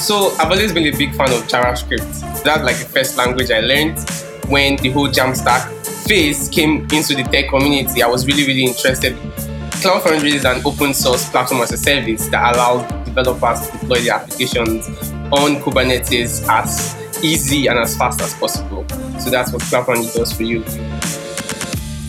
So I've always been a big fan of JavaScript. That's like the first language I learned when the whole Jamstack phase came into the tech community. I was really, really interested. Cloud Foundry is an open source platform as a service that allows developers to deploy their applications on Kubernetes as easy and as fast as possible. So that's what Cloud Foundry does for you.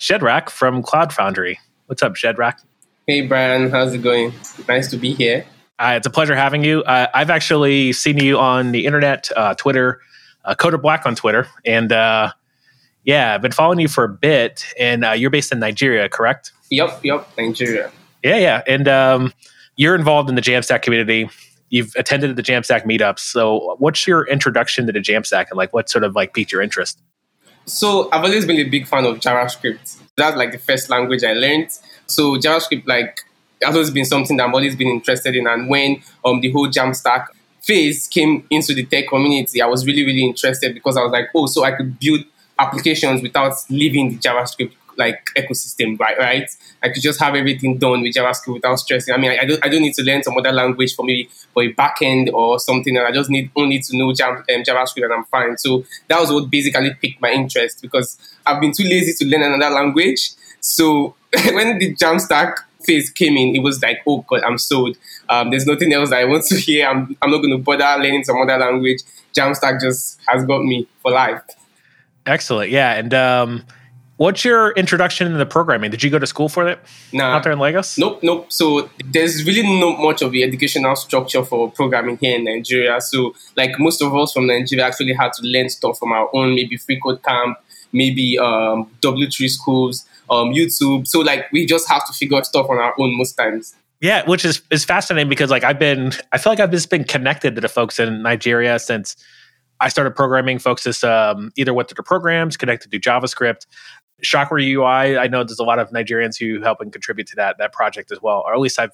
Shedrack from Cloud Foundry. What's up, Shedrack? Hey, Brian. How's it going? Nice to be here. Uh, it's a pleasure having you. Uh, I've actually seen you on the internet, uh, Twitter, uh, Coder Black on Twitter, and uh, yeah, I've been following you for a bit. And uh, you're based in Nigeria, correct? Yep, yep, Nigeria. Yeah, yeah, and um, you're involved in the Jamstack community. You've attended the Jamstack meetups. So, what's your introduction to the Jamstack, and like what sort of like piqued your interest? So I've always been a big fan of JavaScript. That's like the first language I learned. So JavaScript, like, has always been something that I've always been interested in. And when um, the whole Jamstack phase came into the tech community, I was really, really interested because I was like, oh, so I could build applications without leaving the JavaScript like ecosystem, right? Right? I could just have everything done with JavaScript without stressing. I mean, I, I don't, I don't need to learn some other language for me for a backend or something. And I just need only to know um, JavaScript and I'm fine. So that was what basically piqued my interest because I've been too lazy to learn another language. So when the Jamstack phase came in, it was like, oh god, I'm sold. Um, there's nothing else I want to hear. I'm, I'm not going to bother learning some other language. Jamstack just has got me for life. Excellent. Yeah. And um, What's your introduction into the programming? Did you go to school for it? Nah. Out there in Lagos? Nope, nope. So there's really not much of the educational structure for programming here in Nigeria. So like most of us from Nigeria actually had to learn stuff from our own, maybe Free Code Camp, maybe um, W3 schools, um, YouTube. So like we just have to figure out stuff on our own most times. Yeah, which is is fascinating because like I've been, I feel like I've just been connected to the folks in Nigeria since I started programming. Folks just um, either went through the programs, connected to JavaScript. Chakra UI, I know there's a lot of Nigerians who help and contribute to that that project as well, or at least I've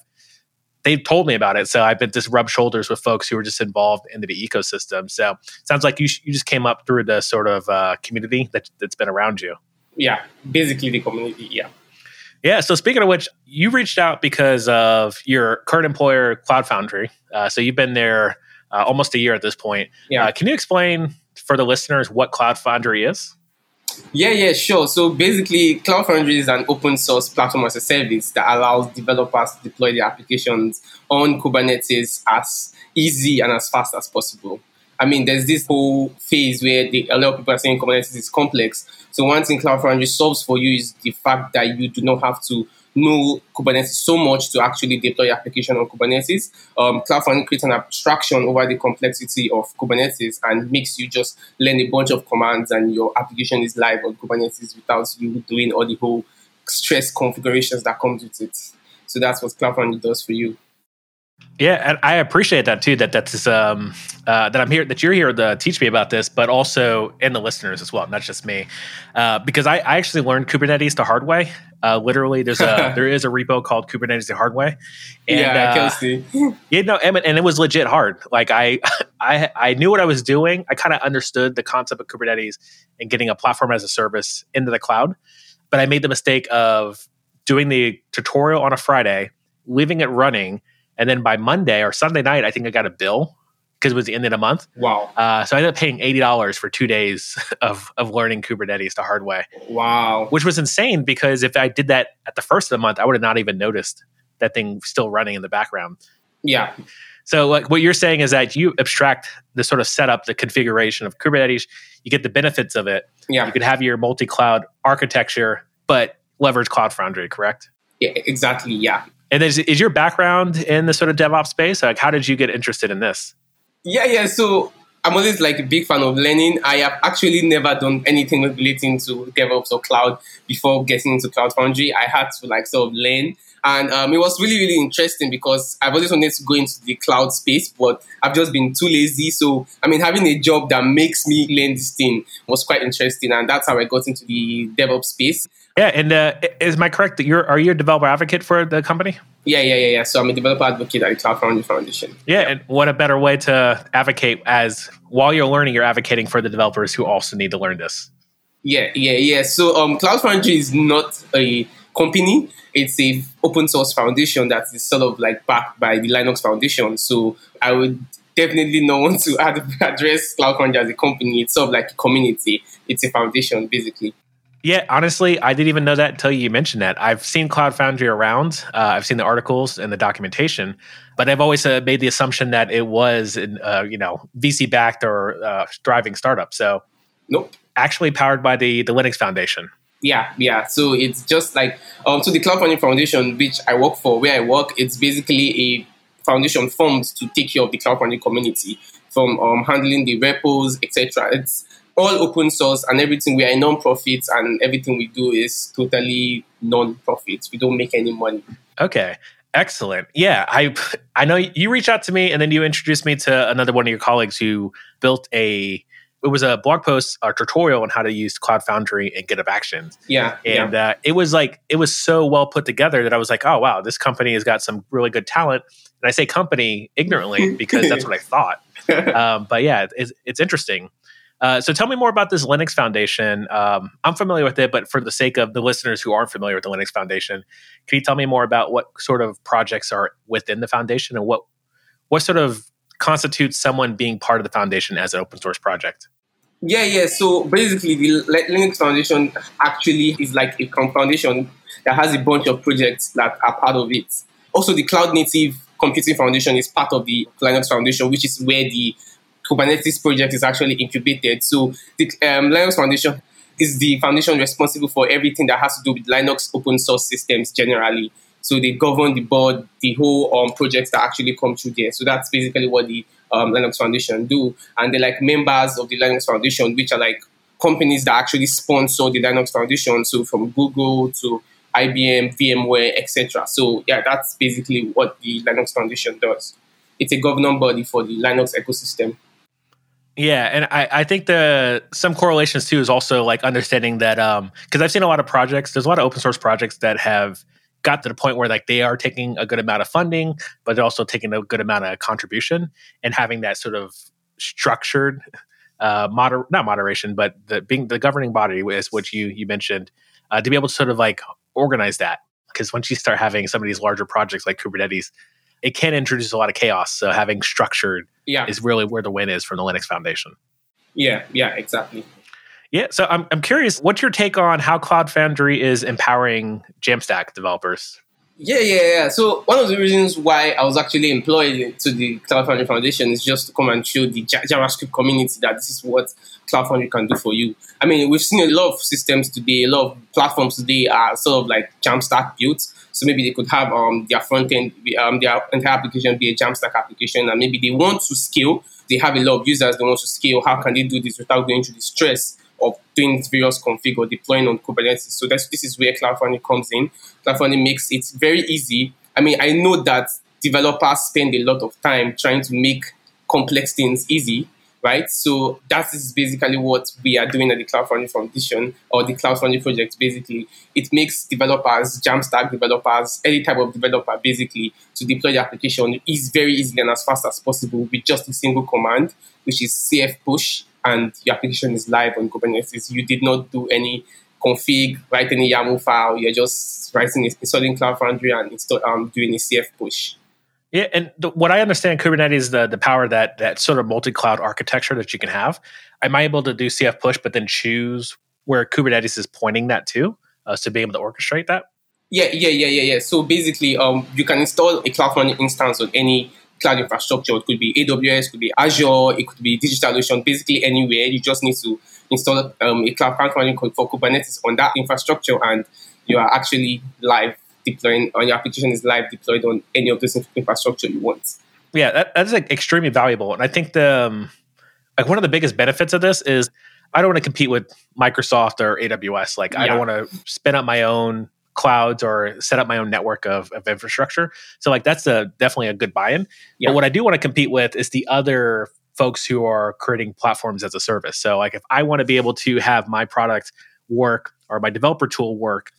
they've told me about it. So I've been just rub shoulders with folks who are just involved into the ecosystem. So sounds like you sh- you just came up through the sort of uh, community that that's been around you. Yeah, basically the community. Yeah. Yeah. So speaking of which, you reached out because of your current employer, Cloud Foundry. Uh, so you've been there uh, almost a year at this point. Yeah. Uh, can you explain for the listeners what Cloud Foundry is? Yeah, yeah, sure. So basically, Cloud Foundry is an open source platform as a service that allows developers to deploy their applications on Kubernetes as easy and as fast as possible. I mean, there's this whole phase where the, a lot of people are saying Kubernetes is complex. So one thing Cloud Foundry solves for you is the fact that you do not have to know Kubernetes so much to actually deploy your application on Kubernetes. Um, Cloud Foundry creates an abstraction over the complexity of Kubernetes and makes you just learn a bunch of commands and your application is live on Kubernetes without you doing all the whole stress configurations that comes with it. So that's what Cloud Foundry does for you. Yeah, and I appreciate that too. That that's um, uh, that I'm here, that you're here to teach me about this, but also and the listeners as well, not just me, uh, because I, I actually learned Kubernetes the hard way. Uh, literally, there's a there is a repo called Kubernetes the hard way. And, yeah, I can uh, see. You know, and, and it was legit hard. Like I I I knew what I was doing. I kind of understood the concept of Kubernetes and getting a platform as a service into the cloud, but I made the mistake of doing the tutorial on a Friday, leaving it running and then by Monday or Sunday night, I think I got a bill because it was the end of the month. Wow. Uh, so I ended up paying $80 for two days of, of learning Kubernetes the hard way. Wow. Which was insane because if I did that at the first of the month, I would have not even noticed that thing still running in the background. Yeah. So like what you're saying is that you abstract the sort of setup, the configuration of Kubernetes, you get the benefits of it. Yeah. You could have your multi-cloud architecture, but leverage Cloud Foundry, correct? Yeah, exactly. Yeah. And is, is your background in the sort of DevOps space? Like, how did you get interested in this? Yeah, yeah. So I'm always like a big fan of learning. I have actually never done anything relating to DevOps or cloud before getting into Cloud Foundry. I had to like sort of learn. And um, it was really, really interesting because I've always wanted to go into the cloud space, but I've just been too lazy. So, I mean, having a job that makes me learn this thing was quite interesting. And that's how I got into the DevOps space. Yeah, and uh, is my correct that you're are you a developer advocate for the company? Yeah, yeah, yeah, yeah. So I'm a developer advocate at the Cloud Foundry Foundation. Yeah, and what a better way to advocate as while you're learning, you're advocating for the developers who also need to learn this. Yeah, yeah, yeah. So um, Cloud Foundry is not a company. It's a open source foundation that is sort of like backed by the Linux Foundation. So I would definitely not want to address Cloud Foundry as a company. It's sort of like a community. It's a foundation, basically. Yeah, honestly, I didn't even know that until you mentioned that. I've seen Cloud Foundry around. Uh, I've seen the articles and the documentation, but I've always uh, made the assumption that it was, an, uh, you know, VC backed or uh, driving startup. So, nope, actually powered by the the Linux Foundation. Yeah, yeah. So it's just like um, so the Cloud Foundry Foundation, which I work for, where I work, it's basically a foundation formed to take care of the Cloud Foundry community from um, handling the repos, etc. It's all open source and everything. We are a non-profit and everything we do is totally non-profit. We don't make any money. Okay. Excellent. Yeah, I I know you reached out to me and then you introduced me to another one of your colleagues who built a it was a blog post or tutorial on how to use Cloud Foundry and GitHub Actions. Yeah, and yeah. Uh, it was like it was so well put together that I was like, oh wow, this company has got some really good talent. And I say company ignorantly because that's what I thought. Um, but yeah, it's, it's interesting. Uh, so tell me more about this Linux Foundation. Um, I'm familiar with it, but for the sake of the listeners who aren't familiar with the Linux Foundation, can you tell me more about what sort of projects are within the foundation and what what sort of constitutes someone being part of the foundation as an open source project? Yeah, yeah. So basically, the Linux Foundation actually is like a foundation that has a bunch of projects that are part of it. Also, the Cloud Native Computing Foundation is part of the Linux Foundation, which is where the Kubernetes project is actually incubated. So the um, Linux Foundation is the foundation responsible for everything that has to do with Linux open source systems generally. So they govern the board, the whole um, projects that actually come through there. So that's basically what the um, Linux Foundation do. And they're like members of the Linux Foundation, which are like companies that actually sponsor the Linux Foundation. So from Google to IBM, VMware, etc. So yeah, that's basically what the Linux Foundation does. It's a governing body for the Linux ecosystem. Yeah, and I, I think the some correlations too is also like understanding that um because I've seen a lot of projects. There's a lot of open source projects that have got to the point where like they are taking a good amount of funding, but they're also taking a good amount of contribution and having that sort of structured uh moder not moderation, but the being the governing body is what you you mentioned uh, to be able to sort of like organize that because once you start having some of these larger projects like Kubernetes, it can introduce a lot of chaos. So having structured yeah. is really where the win is from the Linux Foundation. Yeah, yeah, exactly. Yeah, so I'm, I'm curious, what's your take on how Cloud Foundry is empowering Jamstack developers? Yeah, yeah, yeah. So one of the reasons why I was actually employed to the Cloud Foundry Foundation is just to come and show the JavaScript community that this is what Cloud Foundry can do for you. I mean, we've seen a lot of systems today, a lot of platforms today are sort of like Jamstack built. So maybe they could have um, their front end, um, their entire application be a Jamstack application, and maybe they want to scale. They have a lot of users. They want to scale. How can they do this without going through the stress of doing various config or deploying on Kubernetes? So that's this is where Cloud Foundry comes in. Cloud Foundry makes it very easy. I mean, I know that developers spend a lot of time trying to make complex things easy right? So that is basically what we are doing at the Cloud Foundry Foundation or the Cloud Foundry project. Basically, it makes developers, Jamstack developers, any type of developer, basically, to deploy the application is very easily and as fast as possible with just a single command, which is cf push, and your application is live on Kubernetes. You did not do any config, write any YAML file. You're just writing, installing Cloud Foundry and install, um, doing a cf push. Yeah, and the, what I understand Kubernetes the the power that that sort of multi cloud architecture that you can have. Am I able to do CF push, but then choose where Kubernetes is pointing that to, uh, to be able to orchestrate that? Yeah, yeah, yeah, yeah, yeah. So basically, um, you can install a Cloud Foundry instance on any cloud infrastructure. It could be AWS, it could be Azure, it could be DigitalOcean. Basically, anywhere you just need to install um, a cloud CloudFront for Kubernetes on that infrastructure, and you are actually live deploying on your application is live deployed on any of this infrastructure you want. Yeah, that, that's like extremely valuable, and I think the um, like one of the biggest benefits of this is I don't want to compete with Microsoft or AWS. Like yeah. I don't want to spin up my own clouds or set up my own network of, of infrastructure. So like that's a definitely a good buy-in. Yeah. But what I do want to compete with is the other folks who are creating platforms as a service. So like if I want to be able to have my product work or my developer tool work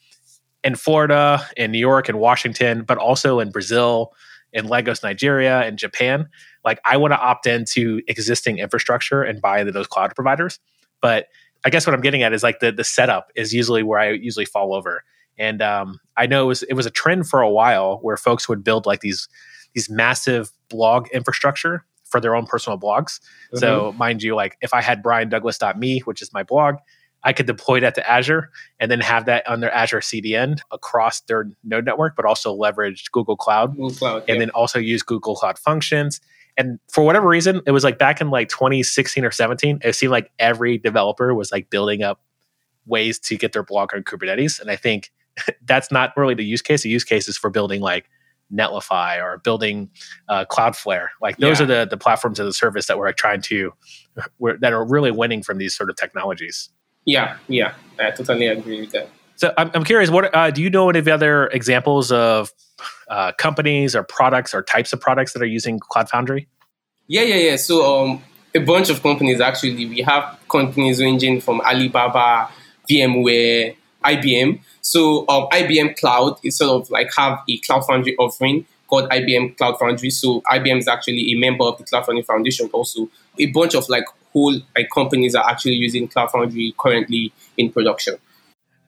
in Florida, in New York, and Washington, but also in Brazil, in Lagos, Nigeria, and Japan, like I want to opt into existing infrastructure and buy into those cloud providers. But I guess what I'm getting at is like the the setup is usually where I usually fall over. And um, I know it was it was a trend for a while where folks would build like these these massive blog infrastructure for their own personal blogs. Mm-hmm. So mind you, like if I had briandouglas.me, which is my blog, I could deploy that to Azure and then have that on their Azure CDN across their node network, but also leverage Google Cloud, Google Cloud and yeah. then also use Google Cloud Functions. And for whatever reason, it was like back in like 2016 or 17, it seemed like every developer was like building up ways to get their blog on Kubernetes. And I think that's not really the use case. The use case is for building like Netlify or building uh, Cloudflare. Like those Yeah. are the the platforms as a service that we're like, trying to we're, that are really winning from these sort of technologies. yeah, yeah. I totally agree with that. So I'm, I'm curious, what uh, do you know any of other examples of uh, companies or products or types of products that are using Cloud Foundry? Yeah, yeah, yeah. So um, a bunch of companies actually. We have companies ranging from Alibaba, VMware, IBM. So um, IBM Cloud is sort of like have a Cloud Foundry offering called IBM Cloud Foundry. So IBM is actually a member of the Cloud Foundry Foundation. Also, a bunch of like whole like companies are actually using Cloud Foundry currently in production.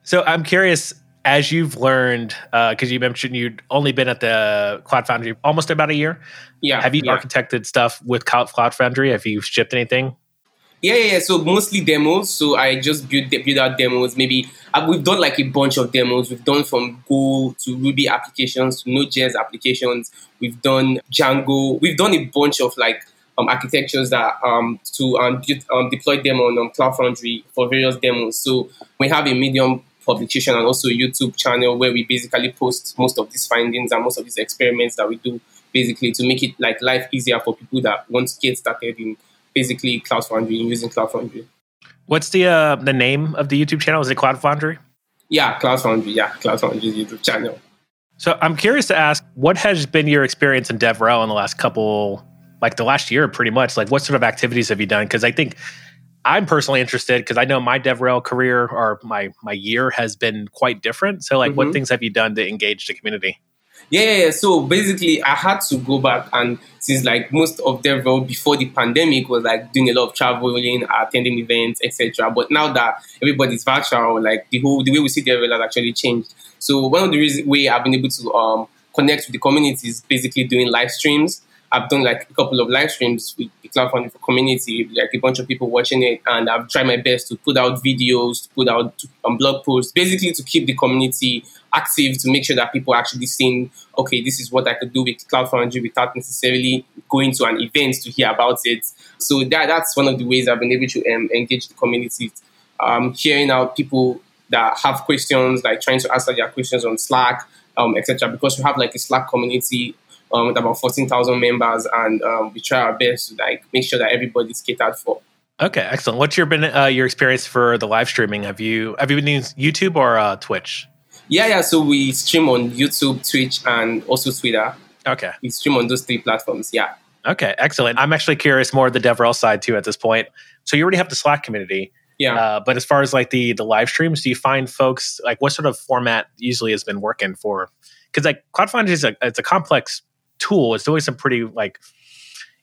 So I'm curious, as you've learned, because you mentioned you'd only been at the Cloud Foundry almost about a year. Yeah. Have you yeah. architected stuff with Cloud, Cloud Foundry? Have you shipped anything? Yeah, yeah, yeah. So mostly demos. So I just build build out demos. Maybe uh, we've done like a bunch of demos. We've done from Go to Ruby applications to Node.js applications. We've done Django. We've done a bunch of like um, architectures that um, to um, build, um, deploy them on um, Cloud Foundry for various demos. So we have a Medium publication and also a YouTube channel where we basically post most of these findings and most of these experiments that we do basically to make it like life easier for people that want to get started in basically Cloud Foundry and using Cloud Foundry. What's the uh, the name of the YouTube channel? Is it Cloud Foundry? Yeah, Cloud Foundry. Yeah, Cloud Foundry's YouTube channel. So I'm curious to ask, what has been your experience in DevRel in the last couple, like the last year, pretty much? Like, what sort of activities have you done? Because I think I'm personally interested because I know my DevRel career or my my year has been quite different. So, like, what Mhm. things have you done to engage the community? Yeah. So basically, I had to go back and since like most of DevRel before the pandemic was like doing a lot of traveling, attending events, etc. But now that everybody's virtual, like the whole the way we see DevRel has actually changed. So one of the reasons way I've been able to um, connect with the community is basically doing live streams. I've done like a couple of live streams with the Cloud community, like a bunch of people watching it, and I've tried my best to put out videos, to put out um, blog posts, basically to keep the community active, to make sure that people are actually seeing, okay, this is what I could do with Cloud Foundry without necessarily going to an event to hear about it. So that that's one of the ways I've been able to um, engage the community, um, hearing out people that have questions, like trying to answer their questions on Slack, um, etc. Because we have like a Slack community um, with about 14,000 members, and um, we try our best to like make sure that everybody's catered for. Okay, excellent. What's your been uh, your experience for the live streaming? Have you have you been using YouTube or uh, Twitch? Yeah, yeah. So we stream on YouTube, Twitch, and also Twitter. Okay, We stream on those three platforms. Yeah. okay, excellent. I'm actually curious more of the DevRel side too at this point. So you already have the Slack community, Yeah. uh, but as far as like the the live streams, do you find folks like what sort of format usually has been working for? Because like Cloud Foundry is a it's a complex tool. It's doing some pretty like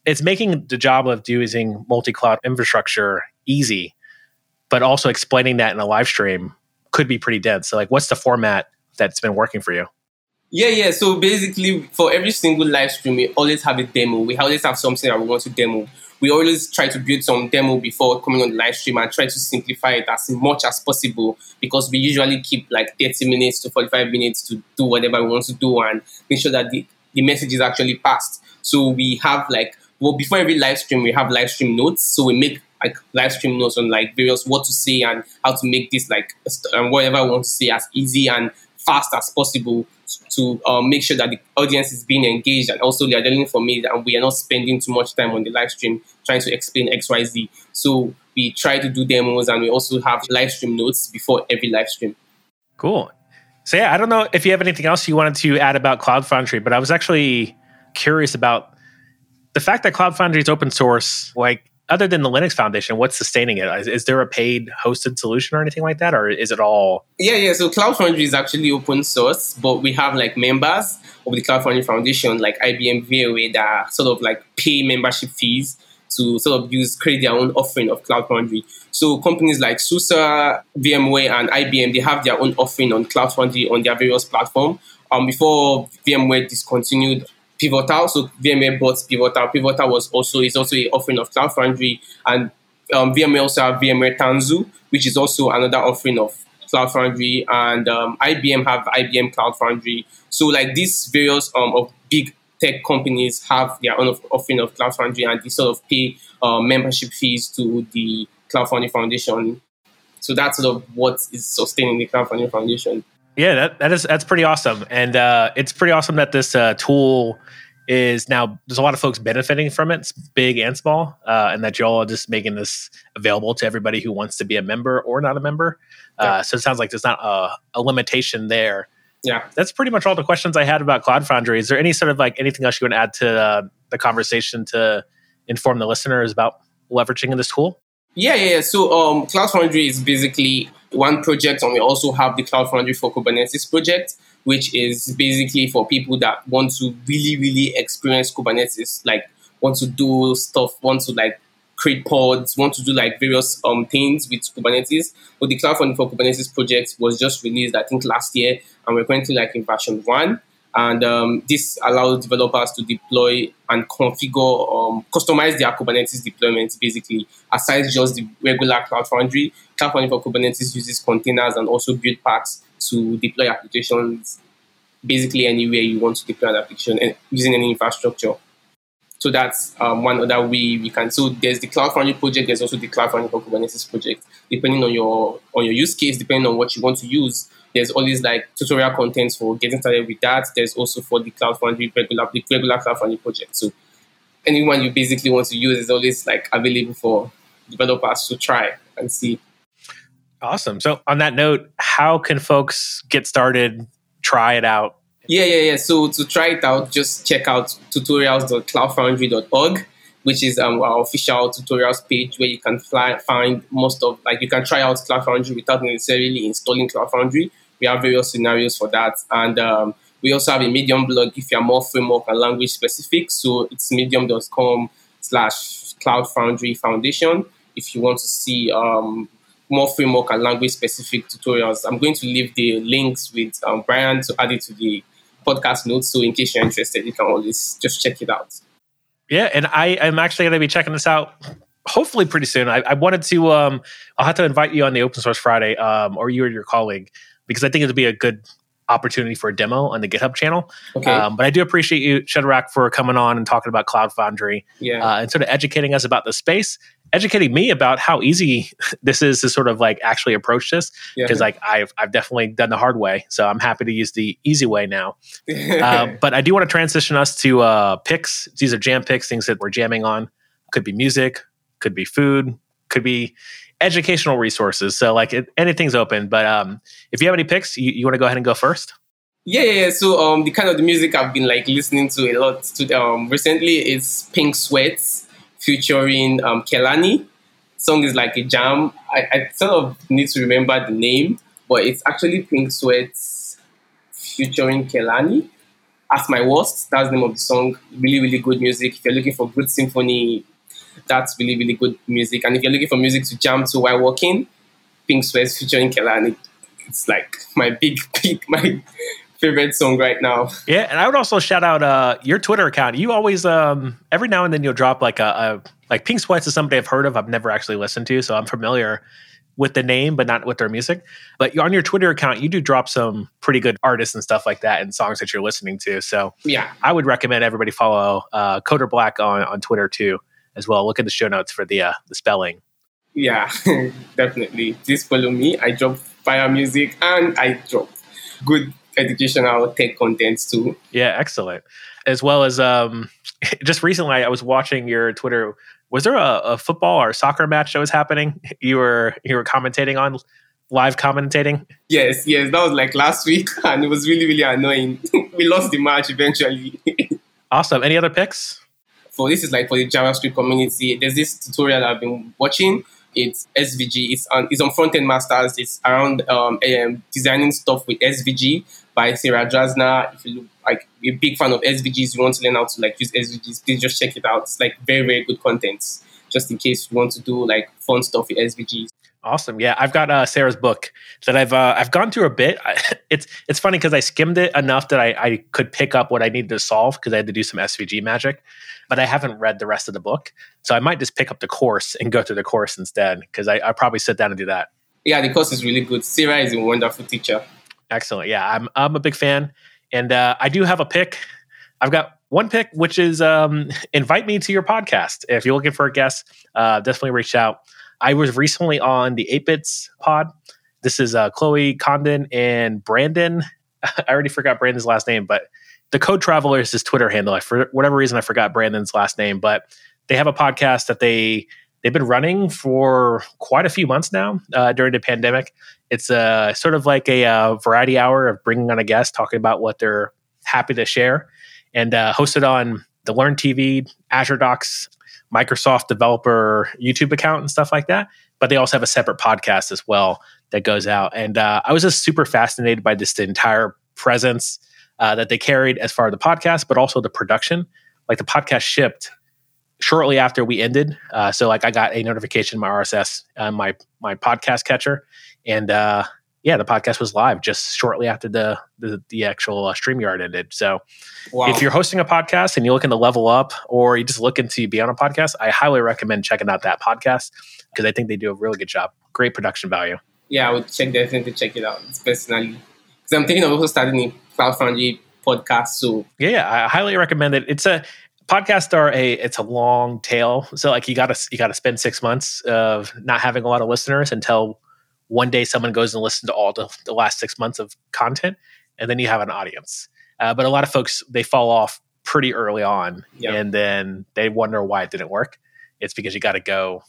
it's making the job of using multi cloud infrastructure easy, but also explaining that in a live stream could be pretty dead. So like, what's the format that's been working for you? Yeah, yeah. So basically, for every single live stream, we always have a demo. We always have something that we want to demo. We always try to build some demo before coming on the live stream and try to simplify it as much as possible because we usually keep like 30 minutes to 45 minutes to do whatever we want to do and make sure that the, the message is actually passed. So we have like, well, before every live stream, we have live stream notes. So we make like live stream notes on like various what to say and how to make this like and whatever I want to say as easy and fast as possible to um, make sure that the audience is being engaged and also they are learning from it and we are not spending too much time on the live stream trying to explain XYZ. So we try to do demos and we also have live stream notes before every live stream. Cool. So yeah, I don't know if you have anything else you wanted to add about Cloud Foundry, but I was actually curious about the fact that Cloud Foundry is open source. Like, other than the Linux Foundation, what's sustaining it? Is, is, there a paid hosted solution or anything like that, or is it all? Yeah, yeah. So Cloud Foundry is actually open source, but we have like members of the Cloud Foundry Foundation, like IBM VMware, that sort of like pay membership fees to sort of use create their own offering of Cloud Foundry. So companies like SUSE, VMware, and IBM they have their own offering on Cloud Foundry on their various platforms. Um, before VMware discontinued Pivotal, so VMware bought Pivotal. Pivotal was also is also a offering of Cloud Foundry, and um, VMware also have VMware Tanzu, which is also another offering of Cloud Foundry, and um, IBM have IBM Cloud Foundry. So like these various um, of big tech companies have their own offering of Cloud Foundry and they sort of pay uh, membership fees to the Cloud Foundry Foundation. So that's sort of what is sustaining the Cloud Foundry Foundation. Yeah, that, that is that's pretty awesome, and uh, it's pretty awesome that this uh, tool is now. There's a lot of folks benefiting from it, it's big and small, uh, and that y'all are just making this available to everybody who wants to be a member or not a member. Uh, yeah. so it sounds like there's not a, a limitation there yeah, that's pretty much all the questions I had about Cloud Foundry. Is there any sort of like anything else you want to add to uh, the conversation to inform the listeners about leveraging this tool? Yeah, yeah. So um, Cloud Foundry is basically one project, and we also have the Cloud Foundry for Kubernetes project, which is basically for people that want to really, really experience Kubernetes, like want to do stuff, want to like create pods, want to do like various um, things with Kubernetes. But the Cloud Foundry for Kubernetes project was just released, I think, last year, and we're currently like in version one. And um, this allows developers to deploy and configure, um, customize their Kubernetes deployments basically, aside just the regular Cloud Foundry. Cloud Foundry for Kubernetes uses containers and also build packs to deploy applications basically anywhere you want to deploy an application and using any infrastructure. So that's um, one other way we can. So there's the Cloud Foundry project. There's also the Cloud Foundry for Kubernetes project. Depending on your on your use case, depending on what you want to use, there's always like tutorial content for getting started with that. There's also for the Cloud Foundry regular the regular Cloud Foundry project. So anyone you basically want to use is always like available for developers to try and see. Awesome. So on that note, how can folks get started, try it out, yeah, yeah, yeah. So to try it out, just check out tutorials.cloudfoundry.org, which is um, our official tutorials page where you can fly, find most of, like, you can try out Cloud Foundry without necessarily installing Cloud Foundry. We have various scenarios for that. And um, we also have a Medium blog if you're more framework and language specific. So it's medium.com slash Cloud Foundry Foundation. If you want to see um, more framework and language specific tutorials, I'm going to leave the links with um, Brian to add it to the podcast notes. So in case you're interested, you can always just check it out. Yeah, and I am actually going to be checking this out. Hopefully, pretty soon. I, I wanted to. Um, I'll have to invite you on the Open Source Friday, um, or you or your colleague, because I think it would be a good opportunity for a demo on the GitHub channel. Okay. Um, but I do appreciate you, Shedrack, for coming on and talking about Cloud Foundry yeah. uh, and sort of educating us about the space, educating me about how easy this is to sort of like actually approach this. Because yeah. like I've I've definitely done the hard way, so I'm happy to use the easy way now. uh, but I do want to transition us to uh, picks. These are jam picks, things that we're jamming on. Could be music, could be food, could be educational resources. So like it, anything's open. But um, if you have any picks, you, you want to go ahead and go first. Yeah, yeah, yeah. So um, the kind of the music I've been like listening to a lot to um recently is Pink Sweats featuring um Kehlani. Song is like a jam. I, I sort of need to remember the name, but it's actually Pink Sweats featuring Kehlani. At My Worst, that's the name of the song. Really, really good music. If you're looking for good symphony that's really, really good music. And if you're looking for music to jam to while walking, Pink Sweats featuring Kehlani, it's like my big, big, my favorite song right now. Yeah, and I would also shout out uh, your Twitter account. You always, um, every now and then, you'll drop like a, a like Pink Sweats is somebody I've heard of. I've never actually listened to, so I'm familiar with the name, but not with their music. But on your Twitter account, you do drop some pretty good artists and stuff like that and songs that you're listening to. So yeah, I would recommend everybody follow uh, Coder Black on on Twitter too as well. Look at the show notes for the uh, the spelling. Yeah, definitely. Please follow me. I drop fire music and I drop good educational tech contents too. Yeah, excellent. As well as um, just recently, I was watching your Twitter. Was there a, a, football or soccer match that was happening? You were you were commentating on live commentating? Yes, yes, that was like last week, and it was really, really annoying. we lost the match eventually. awesome. Any other picks? For this is like for the JavaScript community. There's this tutorial I've been watching. It's SVG. It's on it's on Frontend Masters. It's around um, um, designing stuff with SVG by Sarah Drasner. If you look like a big fan of SVGs, you want to learn how to like use SVGs, please just check it out. It's like very, very good content. Just in case you want to do like fun stuff with SVGs. Awesome. Yeah, I've got uh, Sarah's book that I've uh, I've gone through a bit. it's it's funny because I skimmed it enough that I, I could pick up what I needed to solve because I had to do some SVG magic, but I haven't read the rest of the book. So I might just pick up the course and go through the course instead because I I probably sit down and do that. Yeah, the course is really good. Sarah is a wonderful teacher. Excellent. Yeah, I'm I'm a big fan, and uh, I do have a pick. I've got one pick, which is um, invite me to your podcast. If you're looking for a guest, uh, definitely reach out. I was recently on the 8 Bits pod. This is uh, Chloe Condon and Brandon. I already forgot Brandon's last name, but the Code Traveler is his Twitter handle. I, for whatever reason, I forgot Brandon's last name, but they have a podcast that they they've been running for quite a few months now uh, during the pandemic. It's uh, sort of like a uh, variety hour of bringing on a guest, talking about what they're happy to share, and uh, hosted on the Learn TV, Azure Docs, Microsoft developer YouTube account and stuff like that. But they also have a separate podcast as well that goes out. And uh, I was just super fascinated by this entire presence uh, that they carried as far as the podcast, but also the production. Like the podcast shipped shortly after we ended. Uh, so like I got a notification in my RSS, uh, my my podcast catcher, and uh, yeah, the podcast was live just shortly after the the, the actual uh, StreamYard ended. So, wow. if you're hosting a podcast and you're looking to level up, or you're just looking to be on a podcast, I highly recommend checking out that podcast because I think they do a really good job. Great production value. Yeah, I would check definitely check it out personally because I'm thinking of also starting a Cloud Foundry podcast. So yeah, yeah, I highly recommend it. It's a podcasts are a it's a long tail so like you gotta you gotta spend six months of not having a lot of listeners until one day someone goes and listens to all the, the last six months of content and then you have an audience. Uh, but a lot of folks they fall off pretty early on and then they wonder why it didn't work. It's because you got to go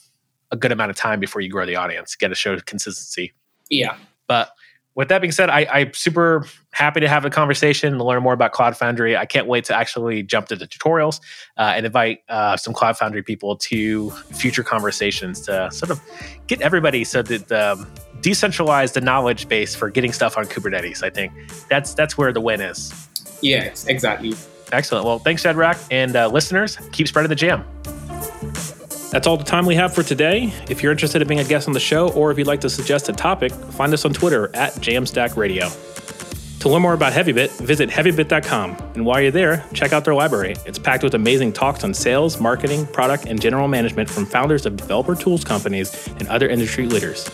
a good amount of time before you grow the audience get a show consistency. Yeah. But with that being said, I, am super happy to have a conversation and learn more about Cloud Foundry. I can't wait to actually jump to the tutorials uh, and invite uh, some Cloud Foundry people to future conversations to sort of get everybody so that um, decentralize the knowledge base for getting stuff on Kubernetes. I think that's that's where the win is. Yes, exactly. Excellent. Well, thanks, Shedrack, and uh, listeners, keep spreading the jam. That's all the time we have for today. If you're interested in being a guest on the show, or if you'd like to suggest a topic, find us on Twitter at Jamstack Radio. To learn more about Heavybit, visit heavybit.com. And while you're there, check out their library. It's packed with amazing talks on sales, marketing, product, and general management from founders of developer tools companies and other industry leaders.